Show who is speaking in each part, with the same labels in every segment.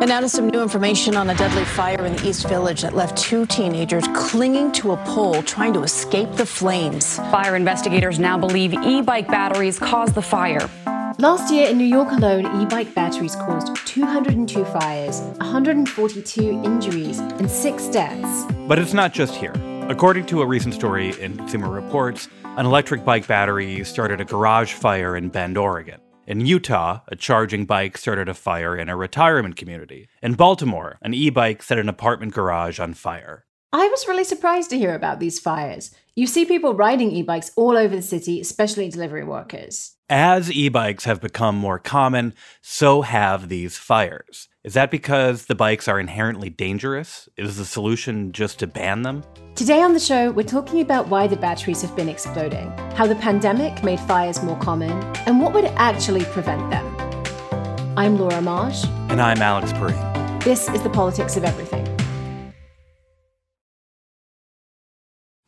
Speaker 1: And now to some new information on a deadly fire in the East Village that left two teenagers clinging to a pole trying to escape the flames.
Speaker 2: Fire investigators now believe e bike batteries caused the fire.
Speaker 3: Last year in New York alone, e bike batteries caused 202 fires, 142 injuries, and six deaths.
Speaker 4: But it's not just here. According to a recent story in Consumer Reports, an electric bike battery started a garage fire in Bend, Oregon. In Utah, a charging bike started a fire in a retirement community. In Baltimore, an e bike set an apartment garage on fire.
Speaker 3: I was really surprised to hear about these fires. You see people riding e bikes all over the city, especially delivery workers.
Speaker 4: As e bikes have become more common, so have these fires. Is that because the bikes are inherently dangerous? Is the solution just to ban them?
Speaker 3: Today on the show, we're talking about why the batteries have been exploding, how the pandemic made fires more common, and what would actually prevent them. I'm Laura Marsh.
Speaker 4: And I'm Alex Pareene.
Speaker 3: This is the politics of everything.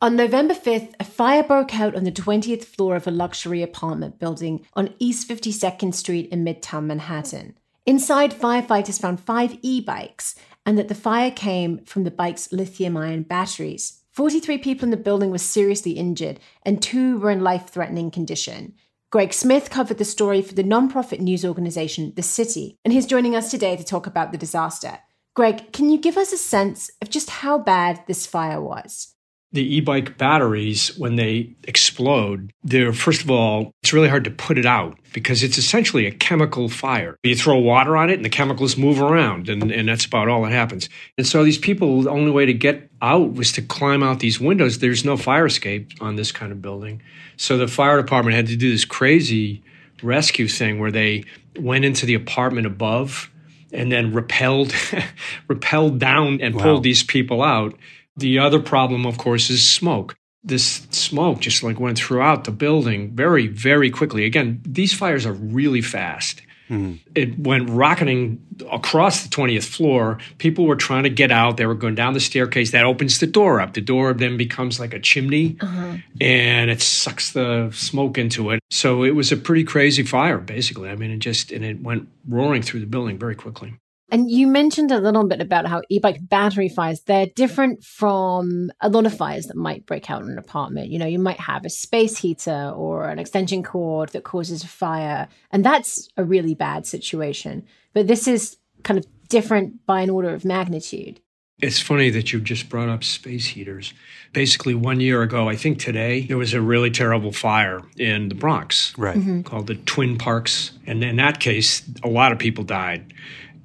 Speaker 3: On November 5th, a fire broke out on the 20th floor of a luxury apartment building on East 52nd Street in Midtown Manhattan. Inside, firefighters found five e bikes and that the fire came from the bike's lithium ion batteries. 43 people in the building were seriously injured, and two were in life threatening condition. Greg Smith covered the story for the nonprofit news organization The City, and he's joining us today to talk about the disaster. Greg, can you give us a sense of just how bad this fire was?
Speaker 5: The e-bike batteries when they explode they're first of all it's really hard to put it out because it's essentially a chemical fire. You throw water on it and the chemicals move around and, and that's about all that happens. And so these people the only way to get out was to climb out these windows. There's no fire escape on this kind of building. So the fire department had to do this crazy rescue thing where they went into the apartment above and then repelled repelled down and wow. pulled these people out the other problem, of course, is smoke. This smoke just like went throughout the building very, very quickly. Again, these fires are really fast. Mm-hmm. It went rocketing across the 20th floor. People were trying to get out. They were going down the staircase. That opens the door up. The door then becomes like a chimney uh-huh. and it sucks the smoke into it. So it was a pretty crazy fire, basically. I mean, it just, and it went roaring through the building very quickly.
Speaker 3: And you mentioned a little bit about how e-bike battery fires, they're different from a lot of fires that might break out in an apartment. You know, you might have a space heater or an extension cord that causes a fire, and that's a really bad situation. But this is kind of different by an order of magnitude.
Speaker 5: It's funny that you just brought up space heaters. Basically, one year ago, I think today, there was a really terrible fire in the Bronx,
Speaker 4: right? Mm-hmm.
Speaker 5: Called the Twin Parks, and in that case, a lot of people died.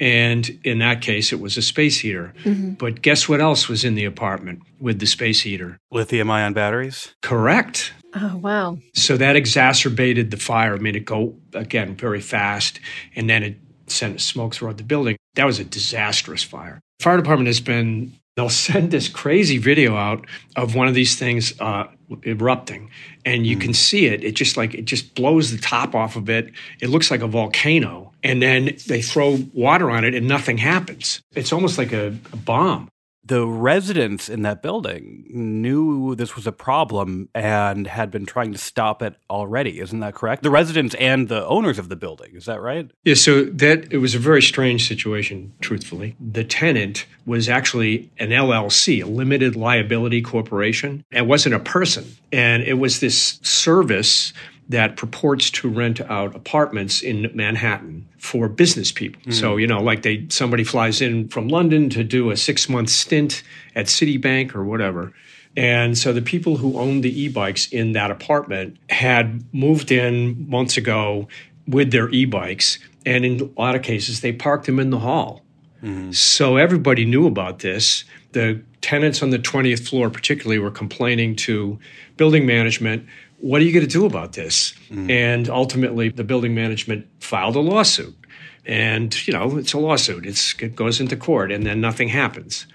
Speaker 5: And in that case, it was a space heater. Mm-hmm. But guess what else was in the apartment with the space heater?
Speaker 4: Lithium ion batteries?
Speaker 5: Correct.
Speaker 3: Oh, wow.
Speaker 5: So that exacerbated the fire, made it go, again, very fast. And then it sent smoke throughout the building. That was a disastrous fire. Fire department has been, they'll send this crazy video out of one of these things uh, erupting. And you mm. can see it. It just like, it just blows the top off of it. It looks like a volcano and then they throw water on it and nothing happens. It's almost like a, a, bomb.
Speaker 4: The residents in that building knew this was a problem and had been trying to stop it already. Isn't that correct? The residents and the owners of the building. Is that right?
Speaker 5: Yeah, so that it was a very strange situation, truthfully. The tenant was actually an LLC, a limited liability corporation. It wasn't a person. And it was this service that purports to rent out apartments in Manhattan for business people. Mm. So, you know, like they somebody flies in from London to do a 6-month stint at Citibank or whatever. And so the people who owned the e-bikes in that apartment had moved in months ago with their e-bikes and in a lot of cases they parked them in the hall. Mm. So everybody knew about this. The tenants on the 20th floor particularly were complaining to building management what are you going to do about this? Mm. And ultimately, the building management filed a lawsuit. And, you know, it's a lawsuit, it's, it goes into court, and then nothing happens.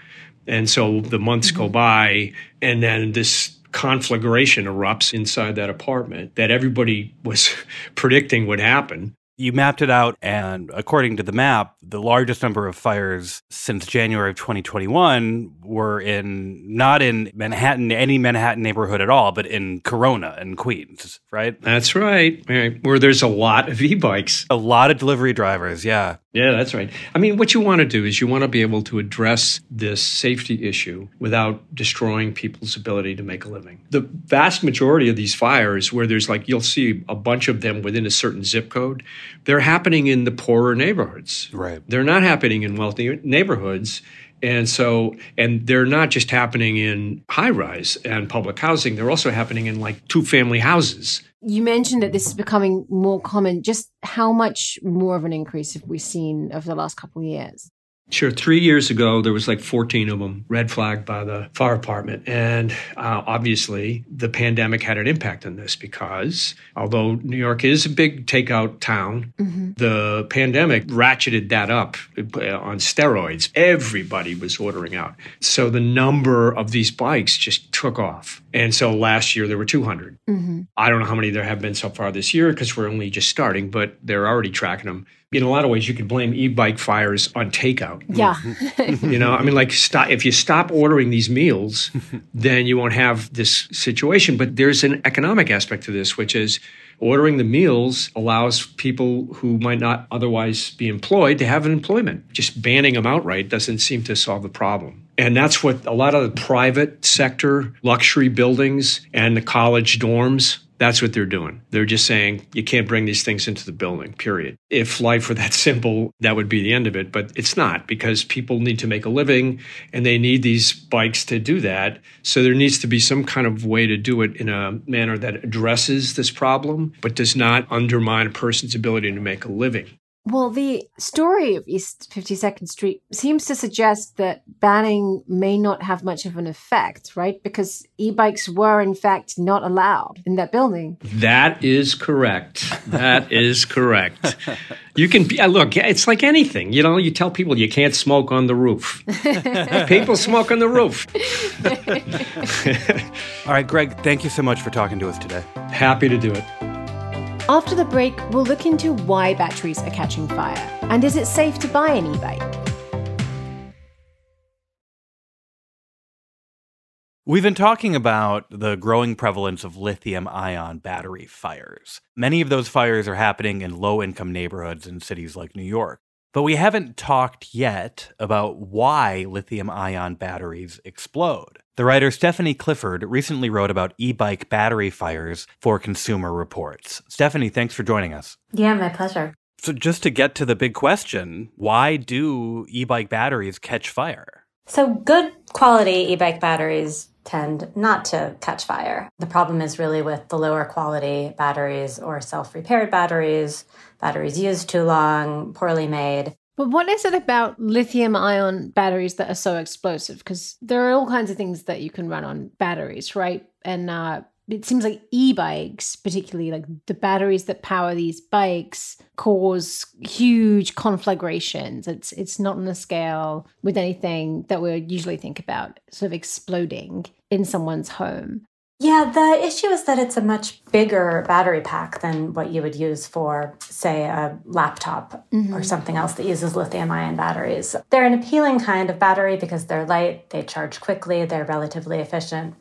Speaker 5: And so the months mm-hmm. go by, and then this conflagration erupts inside that apartment that everybody was predicting would happen.
Speaker 4: You mapped it out, and according to the map, the largest number of fires since January of 2021 were in not in Manhattan, any Manhattan neighborhood at all, but in Corona and Queens, right?
Speaker 5: That's right. right. Where there's a lot of e bikes.
Speaker 4: A lot of delivery drivers, yeah.
Speaker 5: Yeah, that's right. I mean, what you want to do is you want to be able to address this safety issue without destroying people's ability to make a living. The vast majority of these fires, where there's like, you'll see a bunch of them within a certain zip code, they're happening in the poorer neighborhoods.
Speaker 4: Right.
Speaker 5: They're not happening in wealthy neighborhoods. And so, and they're not just happening in high rise and public housing, they're also happening in like two family houses.
Speaker 3: You mentioned that this is becoming more common. Just how much more of an increase have we seen over the last couple of years?
Speaker 5: Sure. Three years ago, there was like 14 of them red flagged by the fire department. And uh, obviously, the pandemic had an impact on this because although New York is a big takeout town, mm-hmm. the pandemic ratcheted that up uh, on steroids. Everybody was ordering out. So the number of these bikes just took off. And so last year, there were 200. Mm-hmm. I don't know how many there have been so far this year because we're only just starting, but they're already tracking them in a lot of ways, you could blame e-bike fires on takeout.
Speaker 3: Yeah.
Speaker 5: you know, I mean, like, stop, if you stop ordering these meals, then you won't have this situation. But there's an economic aspect to this, which is ordering the meals allows people who might not otherwise be employed to have an employment. Just banning them outright doesn't seem to solve the problem. And that's what a lot of the private sector luxury buildings and the college dorms that's what they're doing. They're just saying you can't bring these things into the building, period. If life were that simple, that would be the end of it. But it's not because people need to make a living and they need these bikes to do that. So there needs to be some kind of way to do it in a manner that addresses this problem, but does not undermine a person's ability to make a living.
Speaker 3: Well, the story of East 52nd Street seems to suggest that banning may not have much of an effect, right? Because e bikes were, in fact, not allowed in that building.
Speaker 5: That is correct. That is correct. You can be, uh, look, it's like anything. You know, you tell people you can't smoke on the roof. people smoke on the roof.
Speaker 4: All right, Greg, thank you so much for talking to us today.
Speaker 5: Happy to do it.
Speaker 3: After the break, we'll look into why batteries are catching fire and is it safe to buy an e bike?
Speaker 4: We've been talking about the growing prevalence of lithium ion battery fires. Many of those fires are happening in low income neighborhoods in cities like New York. But we haven't talked yet about why lithium ion batteries explode. The writer Stephanie Clifford recently wrote about e bike battery fires for Consumer Reports. Stephanie, thanks for joining us.
Speaker 6: Yeah, my pleasure.
Speaker 4: So, just to get to the big question, why do e bike batteries catch fire?
Speaker 6: So, good quality e bike batteries tend not to catch fire. The problem is really with the lower quality batteries or self repaired batteries, batteries used too long, poorly made.
Speaker 3: But what is it about lithium ion batteries that are so explosive? Because there are all kinds of things that you can run on batteries, right? And uh, it seems like e-bikes particularly like the batteries that power these bikes cause huge conflagrations it's it's not on a scale with anything that we usually think about sort of exploding in someone's home
Speaker 6: yeah, the issue is that it's a much bigger battery pack than what you would use for, say, a laptop mm-hmm. or something else that uses lithium ion batteries. They're an appealing kind of battery because they're light, they charge quickly, they're relatively efficient.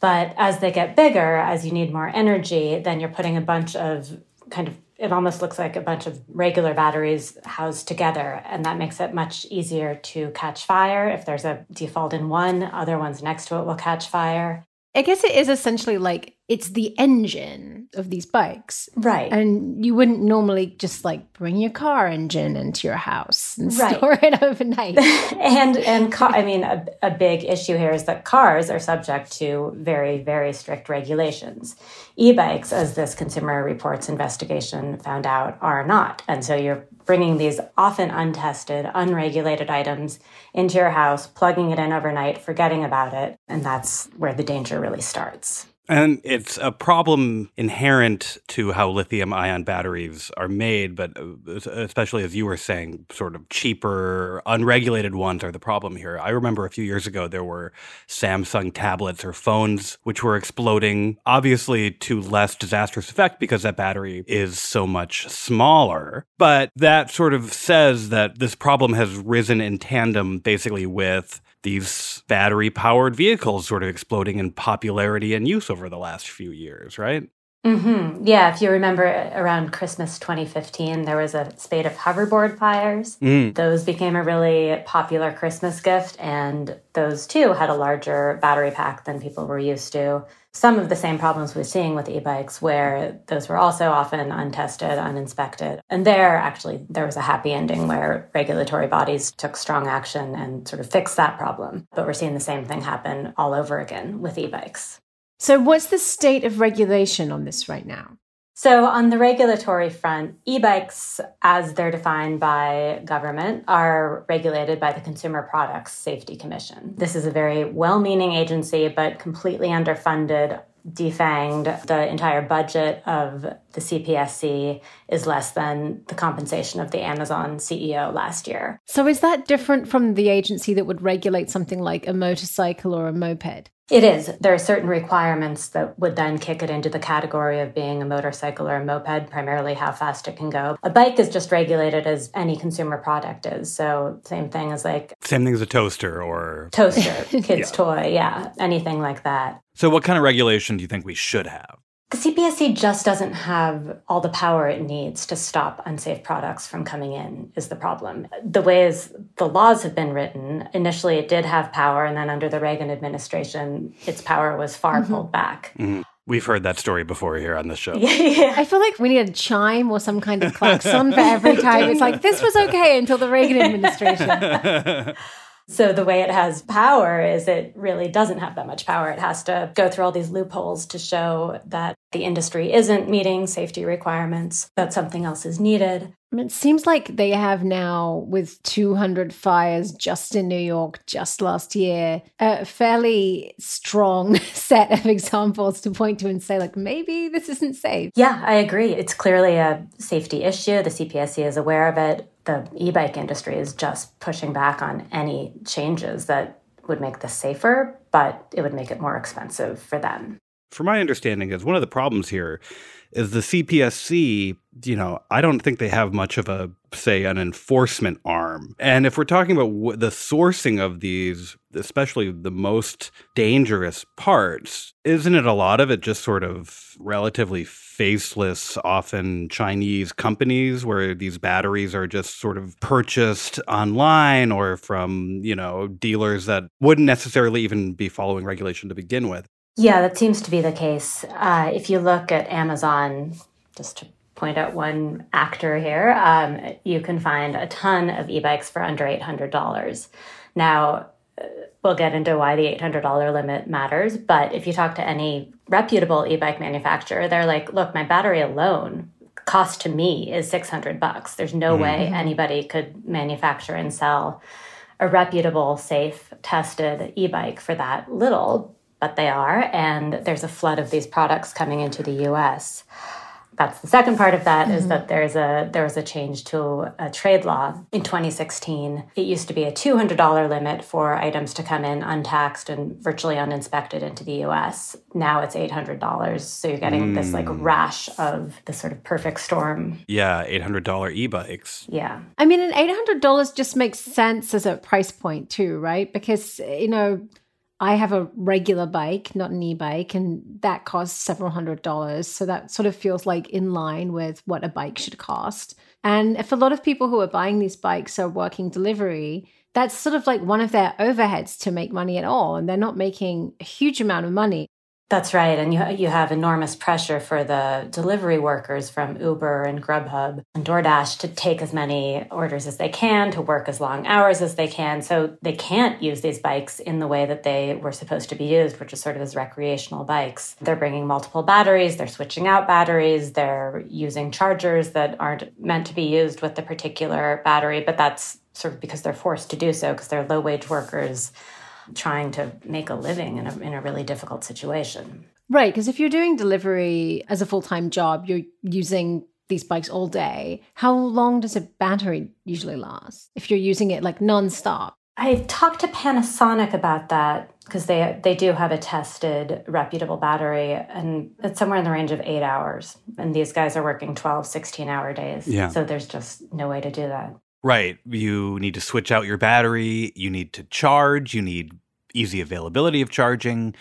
Speaker 6: But as they get bigger, as you need more energy, then you're putting a bunch of kind of it almost looks like a bunch of regular batteries housed together and that makes it much easier to catch fire if there's a default in one other ones next to it will catch fire
Speaker 3: I guess it is essentially like it's the engine of these bikes.
Speaker 6: Right.
Speaker 3: And you wouldn't normally just like bring your car engine into your house and right. store it overnight.
Speaker 6: and and car, I mean a, a big issue here is that cars are subject to very very strict regulations. E-bikes as this consumer reports investigation found out are not. And so you're bringing these often untested, unregulated items into your house, plugging it in overnight, forgetting about it, and that's where the danger really starts.
Speaker 4: And it's a problem inherent to how lithium ion batteries are made, but uh, especially as you were saying, sort of cheaper, unregulated ones are the problem here. I remember a few years ago there were Samsung tablets or phones which were exploding, obviously to less disastrous effect because that battery is so much smaller. But that sort of says that this problem has risen in tandem basically with these battery powered vehicles sort of exploding in popularity and use over the last few years, right?
Speaker 6: Mm-hmm. Yeah, if you remember around Christmas 2015, there was a spate of hoverboard fires. Mm. Those became a really popular Christmas gift, and those too had a larger battery pack than people were used to. Some of the same problems we're seeing with e bikes, where those were also often untested, uninspected. And there, actually, there was a happy ending where regulatory bodies took strong action and sort of fixed that problem. But we're seeing the same thing happen all over again with e bikes.
Speaker 3: So, what's the state of regulation on this right now?
Speaker 6: So, on the regulatory front, e bikes, as they're defined by government, are regulated by the Consumer Products Safety Commission. This is a very well meaning agency, but completely underfunded, defanged. The entire budget of the CPSC is less than the compensation of the Amazon CEO last year.
Speaker 3: So, is that different from the agency that would regulate something like a motorcycle or a moped?
Speaker 6: It is. There are certain requirements that would then kick it into the category of being a motorcycle or a moped, primarily how fast it can go. A bike is just regulated as any consumer product is. So, same thing as like.
Speaker 4: Same thing as a toaster or.
Speaker 6: Toaster, kid's yeah. toy, yeah, anything like that.
Speaker 4: So, what kind of regulation do you think we should have?
Speaker 6: The CPSC just doesn't have all the power it needs to stop unsafe products from coming in, is the problem. The ways the laws have been written, initially it did have power, and then under the Reagan administration, its power was far mm-hmm. pulled back.
Speaker 4: Mm-hmm. We've heard that story before here on the show.
Speaker 3: yeah. I feel like we need a chime or some kind of klaxon for every time. It's like, this was okay until the Reagan administration.
Speaker 6: So the way it has power is it really doesn't have that much power. It has to go through all these loopholes to show that the industry isn't meeting safety requirements, that something else is needed.
Speaker 3: It seems like they have now, with 200 fires just in New York just last year, a fairly strong set of examples to point to and say, like, maybe this isn't safe.
Speaker 6: Yeah, I agree. It's clearly a safety issue. The CPSC is aware of it the e bike industry is just pushing back on any changes that would make this safer, but it would make it more expensive for them.
Speaker 4: From my understanding, is one of the problems here is the CPSC, you know, I don't think they have much of a, say, an enforcement arm. And if we're talking about w- the sourcing of these, especially the most dangerous parts, isn't it a lot of it just sort of relatively faceless, often Chinese companies where these batteries are just sort of purchased online or from, you know, dealers that wouldn't necessarily even be following regulation to begin with?
Speaker 6: Yeah, that seems to be the case. Uh, if you look at Amazon, just to point out one actor here, um, you can find a ton of e bikes for under $800. Now, uh, we'll get into why the $800 limit matters, but if you talk to any reputable e bike manufacturer, they're like, look, my battery alone cost to me is 600 bucks. There's no mm-hmm. way anybody could manufacture and sell a reputable, safe, tested e bike for that little but they are. And there's a flood of these products coming into the US. That's the second part of that mm-hmm. is that there's a there was a change to a trade law in 2016. It used to be a $200 limit for items to come in untaxed and virtually uninspected into the US. Now it's $800. So you're getting mm. this like mm. rash of the sort of perfect storm.
Speaker 4: Yeah, $800 e-bikes.
Speaker 6: Yeah.
Speaker 3: I mean, an $800 just makes sense as a price point too, right? Because you know, I have a regular bike, not an e bike, and that costs several hundred dollars. So that sort of feels like in line with what a bike should cost. And if a lot of people who are buying these bikes are working delivery, that's sort of like one of their overheads to make money at all. And they're not making a huge amount of money.
Speaker 6: That's right. And you, you have enormous pressure for the delivery workers from Uber and Grubhub and DoorDash to take as many orders as they can, to work as long hours as they can. So they can't use these bikes in the way that they were supposed to be used, which is sort of as recreational bikes. They're bringing multiple batteries, they're switching out batteries, they're using chargers that aren't meant to be used with the particular battery, but that's sort of because they're forced to do so because they're low wage workers trying to make a living in a, in a really difficult situation.
Speaker 3: Right. Because if you're doing delivery as a full time job, you're using these bikes all day. How long does a battery usually last if you're using it like nonstop?
Speaker 6: I talked to Panasonic about that because they they do have a tested reputable battery and it's somewhere in the range of 8 hours and these guys are working 12 16 hour days. Yeah. So there's just no way to do that.
Speaker 4: Right. You need to switch out your battery. You need to charge. You need easy availability of charging.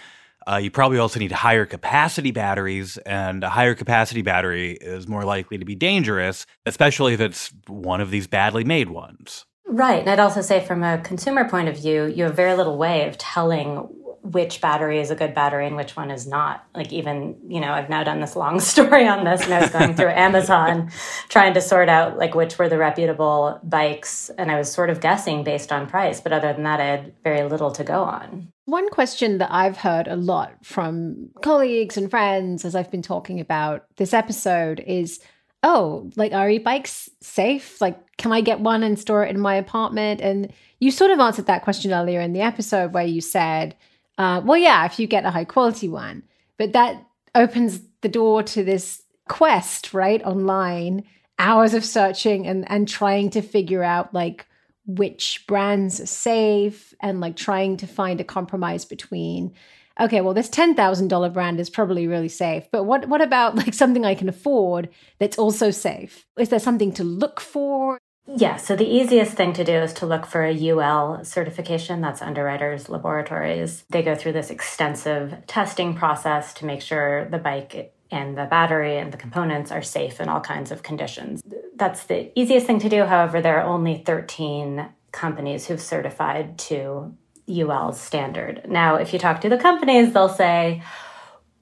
Speaker 4: Uh, you probably also need higher capacity batteries, and a higher capacity battery is more likely to be dangerous, especially if it's one of these badly made ones.
Speaker 6: Right. And I'd also say, from a consumer point of view, you have very little way of telling which battery is a good battery and which one is not. Like even, you know, I've now done this long story on this and I was going through Amazon trying to sort out like which were the reputable bikes and I was sort of guessing based on price, but other than that I had very little to go on.
Speaker 3: One question that I've heard a lot from colleagues and friends as I've been talking about this episode is oh, like are e-bikes safe? Like can I get one and store it in my apartment? And you sort of answered that question earlier in the episode where you said uh, well, yeah, if you get a high quality one, but that opens the door to this quest, right? Online, hours of searching and and trying to figure out like which brands are safe and like trying to find a compromise between okay well this $10,000 brand is probably really safe but what what about like something I can afford that's also safe is there something to look for
Speaker 6: yeah, so the easiest thing to do is to look for a UL certification. That's Underwriters Laboratories. They go through this extensive testing process to make sure the bike and the battery and the components are safe in all kinds of conditions. That's the easiest thing to do. However, there are only 13 companies who've certified to UL's standard. Now, if you talk to the companies, they'll say,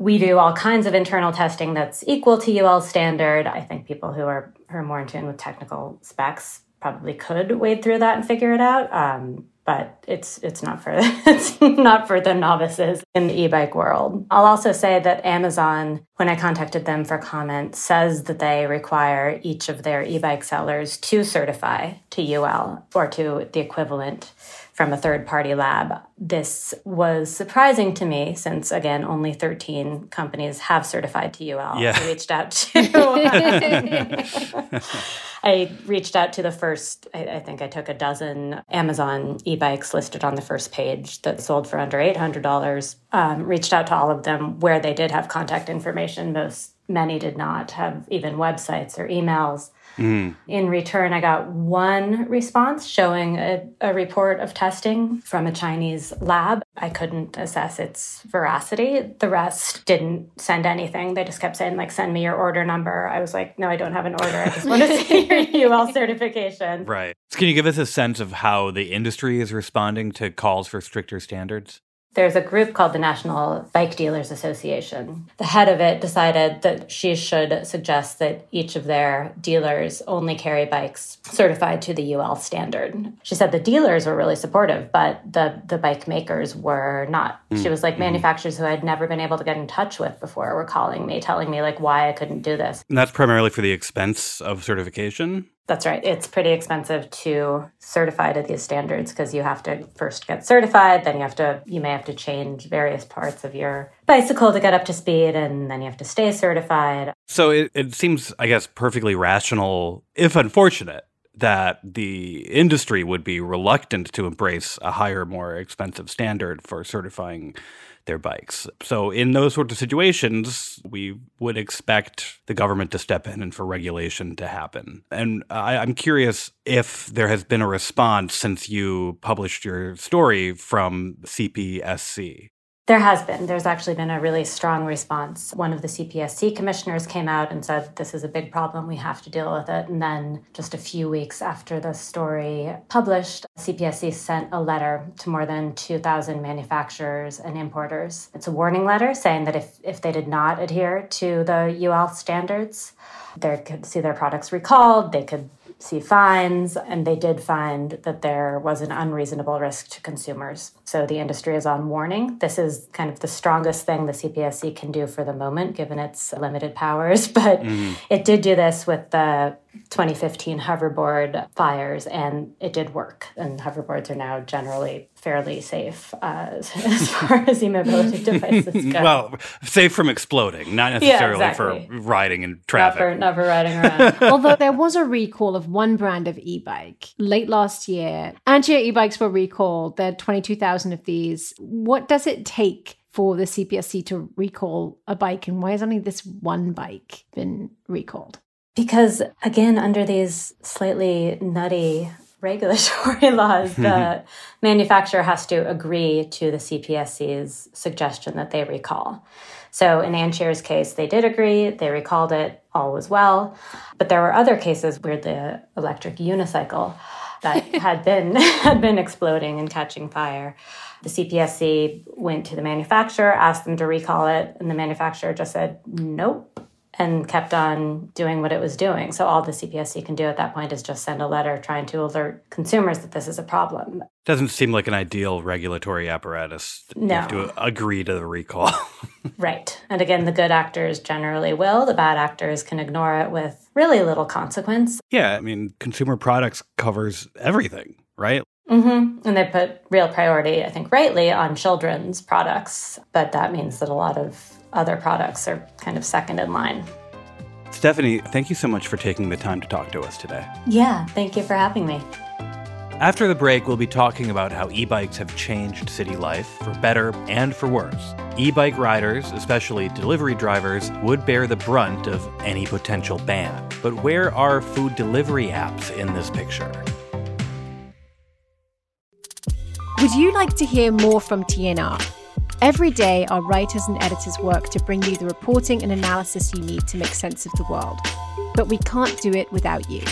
Speaker 6: we do all kinds of internal testing that's equal to UL standard. I think people who are, who are more in tune with technical specs probably could wade through that and figure it out. Um, but it's it's not for it's not for the novices in the e-bike world. I'll also say that Amazon, when I contacted them for comment, says that they require each of their e-bike sellers to certify to UL or to the equivalent from a third party lab. This was surprising to me since, again, only 13 companies have certified to UL.
Speaker 4: Yeah.
Speaker 6: I reached out to. I reached out to the first, I, I, think I took a dozen Amazon e bikes listed on the first page that sold for under $800. Um, reached out to all of them where they did have contact information. Most, many did not have even websites or emails. Mm. In return, I got one response showing a, a, report of testing from a Chinese lab. I couldn't assess its veracity. The rest didn't send anything. They just kept saying, like, send me your order number. I was like, no, I don't have an order. I just want to see your UL certification.
Speaker 4: Right. Can you give us a sense of how the industry is responding to calls for stricter standards?
Speaker 6: There's a group called the National Bike Dealers Association. The head of it decided that she should suggest that each of their dealers only carry bikes certified to the UL standard. She said the dealers were really supportive, but the, the bike makers were not. Mm. She was like, mm-hmm. manufacturers who I'd never been able to get in touch with before were calling me, telling me like why I couldn't do this.
Speaker 4: And that's primarily for the expense of certification?
Speaker 6: That's right. It's pretty expensive to certify to these standards because you have to first get certified, then you have to you may have to change various parts of your bicycle to get up to speed and then you have to stay certified.
Speaker 4: So it, it seems, I guess, perfectly rational, if unfortunate, that the industry would be reluctant to embrace a higher, more expensive standard for certifying their bikes. So, in those sorts of situations, we would expect the government to step in and for regulation to happen. And I, am curious if there has been a response since you published your story from CPSC.
Speaker 6: There has been. There's actually been a really strong response. One of the CPSC commissioners came out and said, This is a big problem. We have to deal with it. And then, just a few weeks after the story published, CPSC sent a letter to more than 2,000 manufacturers and importers. It's a warning letter saying that if, if they did not adhere to the UL standards, they could see their products recalled, they could see fines, and they did find that there was an unreasonable risk to consumers. So the industry is on warning. This is kind of the strongest thing the CPSC can do for the moment, given its limited powers. But mm-hmm. it did do this with the 2015 hoverboard fires, and it did work. And hoverboards are now generally fairly safe uh, as far as e-mobility devices go.
Speaker 4: well, safe from exploding, not necessarily yeah, exactly. for riding in traffic.
Speaker 6: Not for, not for riding around.
Speaker 3: Although there was a recall of one brand of e-bike late last year. Ancheer e-bikes were recalled. There are 22,000 of these. What does it take for the CPSC to recall a bike, and why has only this one bike been recalled?
Speaker 6: Because again, under these slightly nutty regulatory laws, mm-hmm. the manufacturer has to agree to the CPSC's suggestion that they recall. So in Ancheer's case, they did agree, they recalled it, all was well. But there were other cases where the electric unicycle that had been had been exploding and catching fire. The CPSC went to the manufacturer, asked them to recall it, and the manufacturer just said nope and kept on doing what it was doing. So all the CPSC can do at that point is just send a letter trying to alert consumers that this is a problem.
Speaker 4: Doesn't seem like an ideal regulatory apparatus.
Speaker 6: No.
Speaker 4: You have to agree to the recall.
Speaker 6: right. And again, the good actors generally will. The bad actors can ignore it with really little consequence.
Speaker 4: Yeah, I mean, consumer products covers everything, right?
Speaker 6: Mm-hmm. And they put real priority, I think, rightly on children's products, but that means that a lot of other products are kind of second in line.
Speaker 4: Stephanie, thank you so much for taking the time to talk to us today.
Speaker 6: Yeah, thank you for having me.
Speaker 4: After the break, we'll be talking about how e bikes have changed city life for better and for worse. E bike riders, especially delivery drivers, would bear the brunt of any potential ban. But where are food delivery apps in this picture?
Speaker 3: Would you like to hear more from TNR? Every day, our writers and editors work to bring you the reporting and analysis you need to make sense of the world. But we can't do it without you.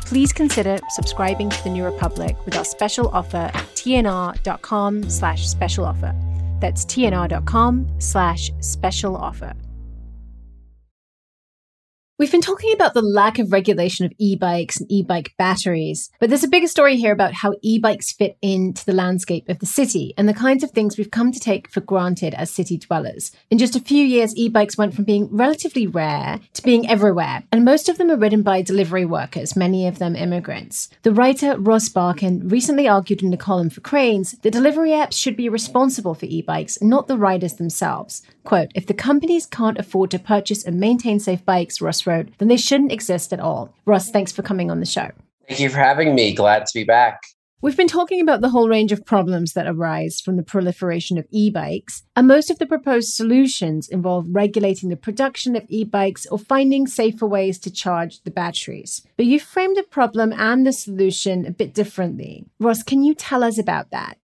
Speaker 3: Please consider subscribing to The New Republic with our special offer at tnr.com slash special offer. That's tnr.com slash special offer. We've been talking about the lack of regulation of e bikes and e bike batteries, but there's a bigger story here about how e bikes fit into the landscape of the city and the kinds of things we've come to take for granted as city dwellers. In just a few years, e bikes went from being relatively rare to being everywhere, and most of them are ridden by delivery workers, many of them immigrants. The writer Ross Barkan recently argued in a column for Crain's that delivery apps should be responsible for e bikes, not the riders themselves. Quote, if the companies can't afford to purchase and maintain safe bikes, Ross wrote, then they shouldn't exist at all. Ross, thanks for coming on the show.
Speaker 7: Thank you for having me. Glad to be back.
Speaker 3: We've been talking about the whole range of problems that arise from the proliferation of e bikes, and most of the proposed solutions involve regulating the production of e bikes or finding safer ways to charge the batteries. But you framed the problem and the solution a bit differently. Ross, can you tell us about that?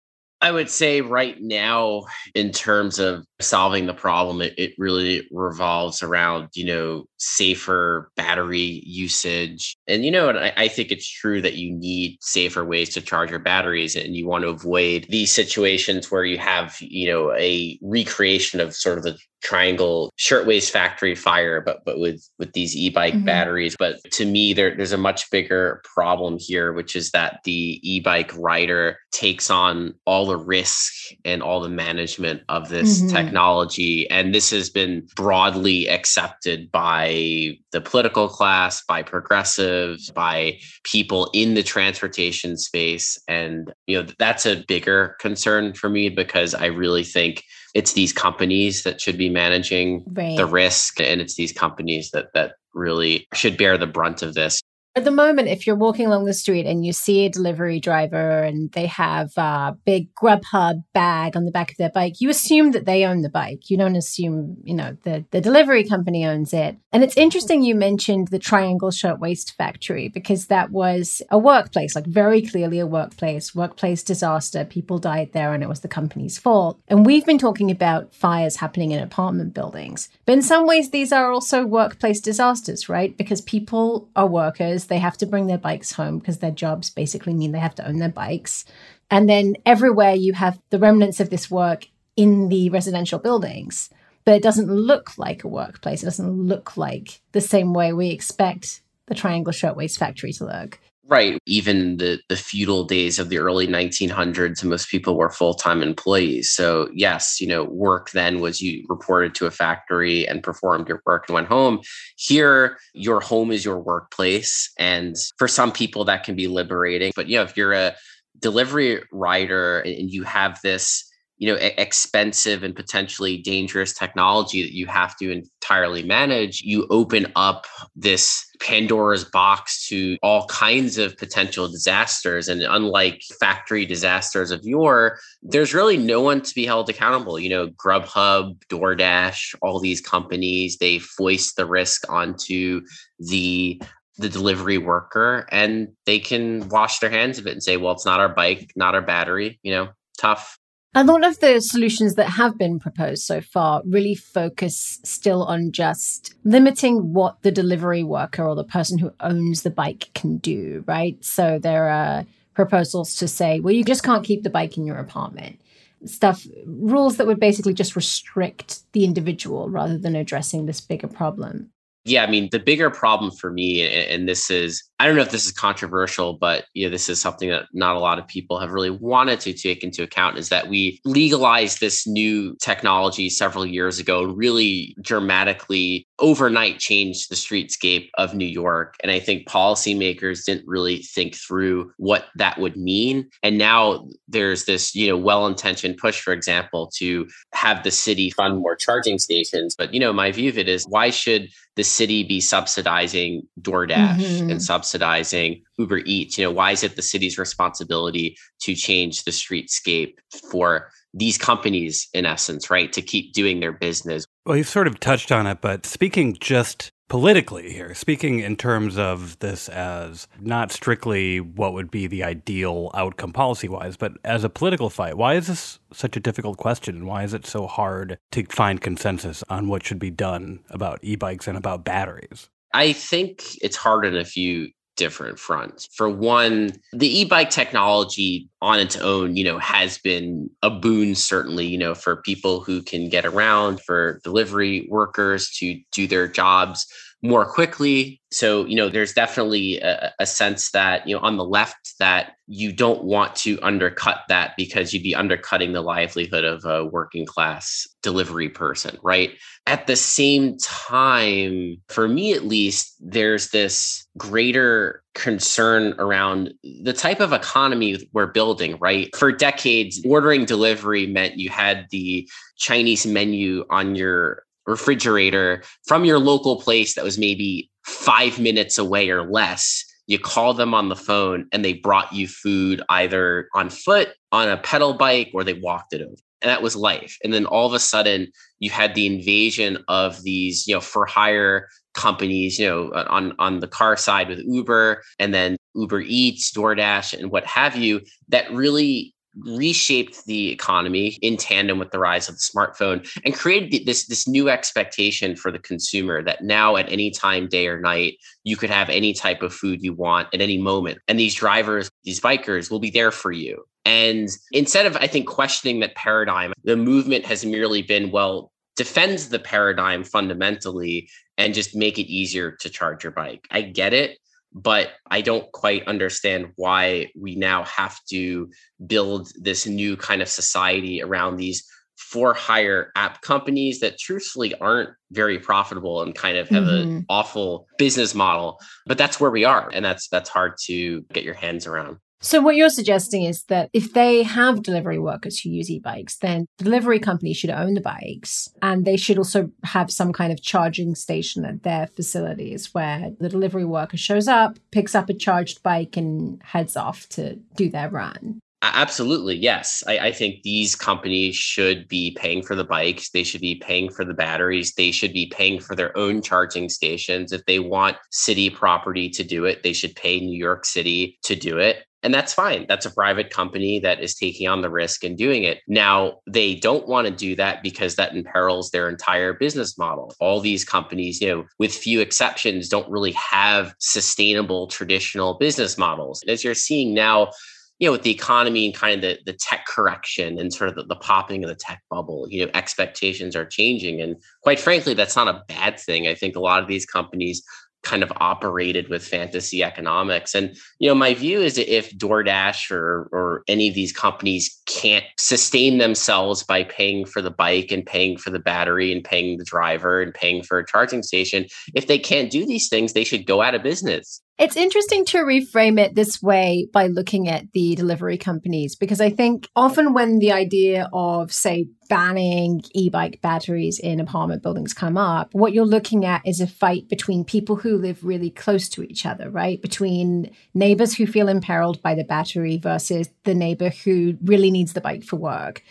Speaker 7: I would say right now, in terms of solving the problem, it, it really revolves around, you know, safer battery usage. And, you know, and I, I think it's true that you need safer ways to charge your batteries and you want to avoid these situations where you have, you know, a recreation of sort of the triangle shirtwaist factory fire but but with with these e-bike mm-hmm. batteries but to me there, there's a much bigger problem here which is that the e-bike rider takes on all the risk and all the management of this mm-hmm. Technology and this has been broadly accepted by the political class by progressives by people in the transportation space and you know that's a bigger concern for me because i really think it's these companies that should be managing right. the risk and it's these companies that that really should bear the brunt of this
Speaker 3: at the moment, if you're walking along the street and you see a delivery driver and they have a big Grubhub bag on the back of their bike, you assume that they own the bike. You don't assume, you know, the, the delivery company owns it. And it's interesting you mentioned the Triangle Shirtwaist Factory because that was a workplace, like very clearly a workplace, workplace disaster. People died there and it was the company's fault. And we've been talking about fires happening in apartment buildings. But in some ways, these are also workplace disasters, right? Because people are workers they have to bring their bikes home because their jobs basically mean they have to own their bikes. And then everywhere you have the remnants of this work in the residential buildings, but it doesn't look like a workplace. It doesn't look like the same way we expect the Triangle Shirtwaist Factory to look.
Speaker 7: Right. Even the, the feudal days of the early 1900s, most people were full time employees. So, yes, you know, work then was you reported to a factory and performed your work and went home. Here, your home is your workplace. And for some people, that can be liberating. But, you know, if you're a delivery rider and you have this you know expensive and potentially dangerous technology that you have to entirely manage you open up this pandora's box to all kinds of potential disasters and unlike factory disasters of yore there's really no one to be held accountable you know grubhub doordash all these companies they foist the risk onto the the delivery worker and they can wash their hands of it and say, well, it's not our bike, not our battery, you know, tough.
Speaker 3: A lot of the solutions that have been proposed so far really focus still on just limiting what the delivery worker or the person who owns the bike can do, right? So there are proposals to say, well, you just can't keep the bike in your apartment. Stuff, rules that would basically just restrict the individual rather than addressing this bigger problem.
Speaker 7: Yeah, I mean, the bigger problem for me, and this is, I don't know if this is controversial, but you know, this is something that not a lot of people have really wanted to take into account is that we legalized this new technology several years ago really dramatically overnight changed the streetscape of New York. And I think policymakers didn't really think through what that would mean. And now there's this, you know, well-intentioned push, for example, to have the city fund more charging stations. But, you know, my view of it is why should the city be subsidizing DoorDash mm-hmm. and subsidizing Uber Eats? You know, why is it the city's responsibility to change the streetscape for these companies, in essence, right, to keep doing their business?
Speaker 4: Well, you've sort of touched on it, but speaking just politically here, speaking in terms of this as not strictly what would be the ideal outcome policy wise, but as a political fight, why is this such a difficult question? Why is it so hard to find consensus on what should be done about e bikes and about batteries?
Speaker 7: I think it's hard on a few different fronts. For one, the e-bike technology on its own, you know, has been a boon certainly, you know, for people who can get around, for delivery workers to do their jobs more quickly. So, you know, there's definitely a, a, sense that, you know, on the left that you don't want to undercut that because you'd be undercutting the livelihood of a working class delivery person, right? At the same time, for me at least, there's this greater concern around the type of economy we're building, right? For decades, ordering delivery meant you had the Chinese menu on your refrigerator from your local place that was maybe five minutes away or less. You call them on the phone and they brought you food either on foot, on a pedal bike, or they walked it over. And that was life. And then all of a sudden, you had the invasion of these, you know, for hire companies, you know, uh, on on the car side with Uber and then Uber Eats, DoorDash, and what have you, that really reshaped the economy in tandem with the rise of the smartphone and created this this new expectation for the consumer that now at any time day or night you could have any type of food you want at any moment. And these drivers these bikers will be there for you. And instead of i think questioning that paradigm the movement has merely been well defends the paradigm fundamentally and just make it easier to charge your bike. I get it but I don't quite understand why we now have to build this new kind of society around these for hire app companies that truthfully aren't very profitable and kind of have mm-hmm. an awful business model but that's where we are and that's that's hard to get your hands around
Speaker 3: so, what you're suggesting is that if they have delivery workers who use e bikes, then the delivery company should own the bikes and they should also have some kind of charging station at their facilities where the delivery worker shows up, picks up a charged bike, and heads off to do their run.
Speaker 7: Absolutely, yes. I, I, think these companies should be paying for the bikes. They should be paying for the batteries. They should be paying for their own charging stations. If they want city property to do it, they should pay New York City to do it. And that's fine. That's a private company that is taking on the risk and doing it. Now, they don't want to do that because that imperils their entire business model. All these companies, you know, with few exceptions, don't really have sustainable traditional business models. As you're seeing now, you know, with the economy and kind of the, the tech correction and sort of the, the, popping of the tech bubble, you know, expectations are changing. And quite frankly, that's not a bad thing. I think a lot of these companies kind of operated with fantasy economics. And you know, my view is if DoorDash or or any of these companies can't sustain themselves by paying for the bike and paying for the battery and paying the driver and paying for a charging station, if they can't do these things, they should go out of business.
Speaker 3: It's interesting to reframe it this way by looking at the delivery companies, because I think often when the idea of, say, banning e bike batteries in apartment buildings come up, what you're looking at is a fight between people who live really close to each other, right? Between neighbors who feel imperiled by the battery versus the neighbor who really needs the bike for work.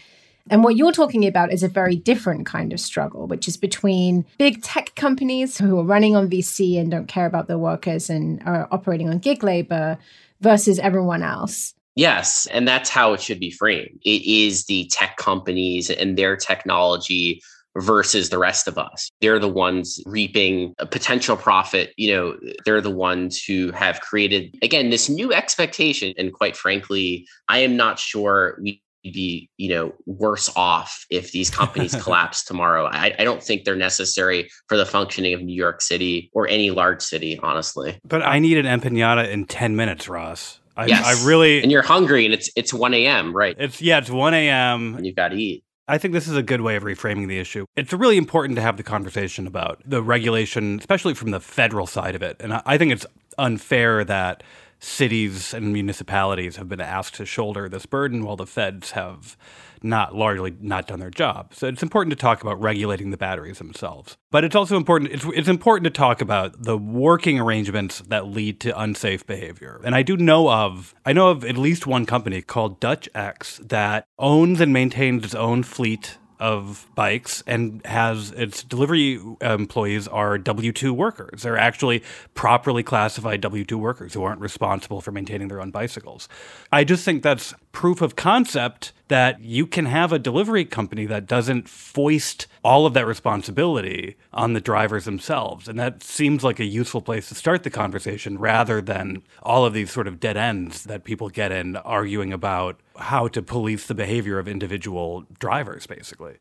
Speaker 3: And what you're talking about is a very different kind of struggle, which is between big tech companies who are running on VC and don't care about their workers and are operating on gig labor versus everyone else.
Speaker 7: Yes, and that's how it should be framed. It is the tech companies and their technology versus the rest of us. They're the ones reaping a potential profit. You know, they're the ones who have created, again, this new expectation. And quite frankly, I am not sure we be you know worse off if these companies collapse tomorrow I, I, don't think they're necessary for the functioning of new york city or any large city honestly
Speaker 4: but i need an empanada in 10 minutes ross I,
Speaker 7: yes.
Speaker 4: I really
Speaker 7: and you're hungry and it's it's 1 a.m right
Speaker 4: it's yeah it's 1 a.m
Speaker 7: and you've got to eat
Speaker 4: I think this is a good way of reframing the issue. It's really important to have the conversation about the regulation, especially from the federal side of it. And I think it's unfair that cities and municipalities have been asked to shoulder this burden while the feds have not largely not done their job. So it's important to talk about regulating the batteries themselves. But it's also important it's, it's important to talk about the working arrangements that lead to unsafe behavior. And I do know of I know of at least one company called Dutch X that owns and maintains its own fleet of bikes and has its delivery uh, employees are W 2 workers. They're actually properly classified W 2 workers who aren't responsible for maintaining their own bicycles. I just think that's proof of concept that you can have a delivery company that doesn't foist all of that responsibility on the drivers themselves. And that seems like a useful place to start the conversation rather than all of these sort of dead ends that people get in arguing about how to police the behavior of individual drivers, basically.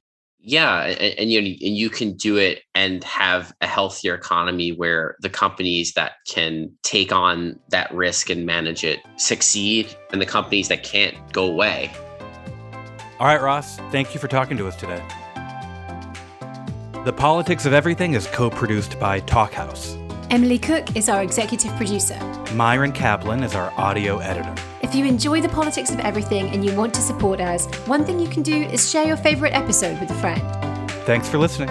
Speaker 7: Yeah, and, and, you know, and you can do it and have a healthier economy where the companies that can take on that risk and manage it succeed, and the companies that can't go away.
Speaker 4: All right, Ross, thank you for talking to us today. The Politics of Everything is co-produced by Talkhouse.
Speaker 3: Emily Cook is our executive producer.
Speaker 4: Myron Kaplan is our audio editor.
Speaker 3: If you enjoy the politics of everything and you want to support us, one thing you can do is share your favorite episode with a friend.
Speaker 4: Thanks for listening.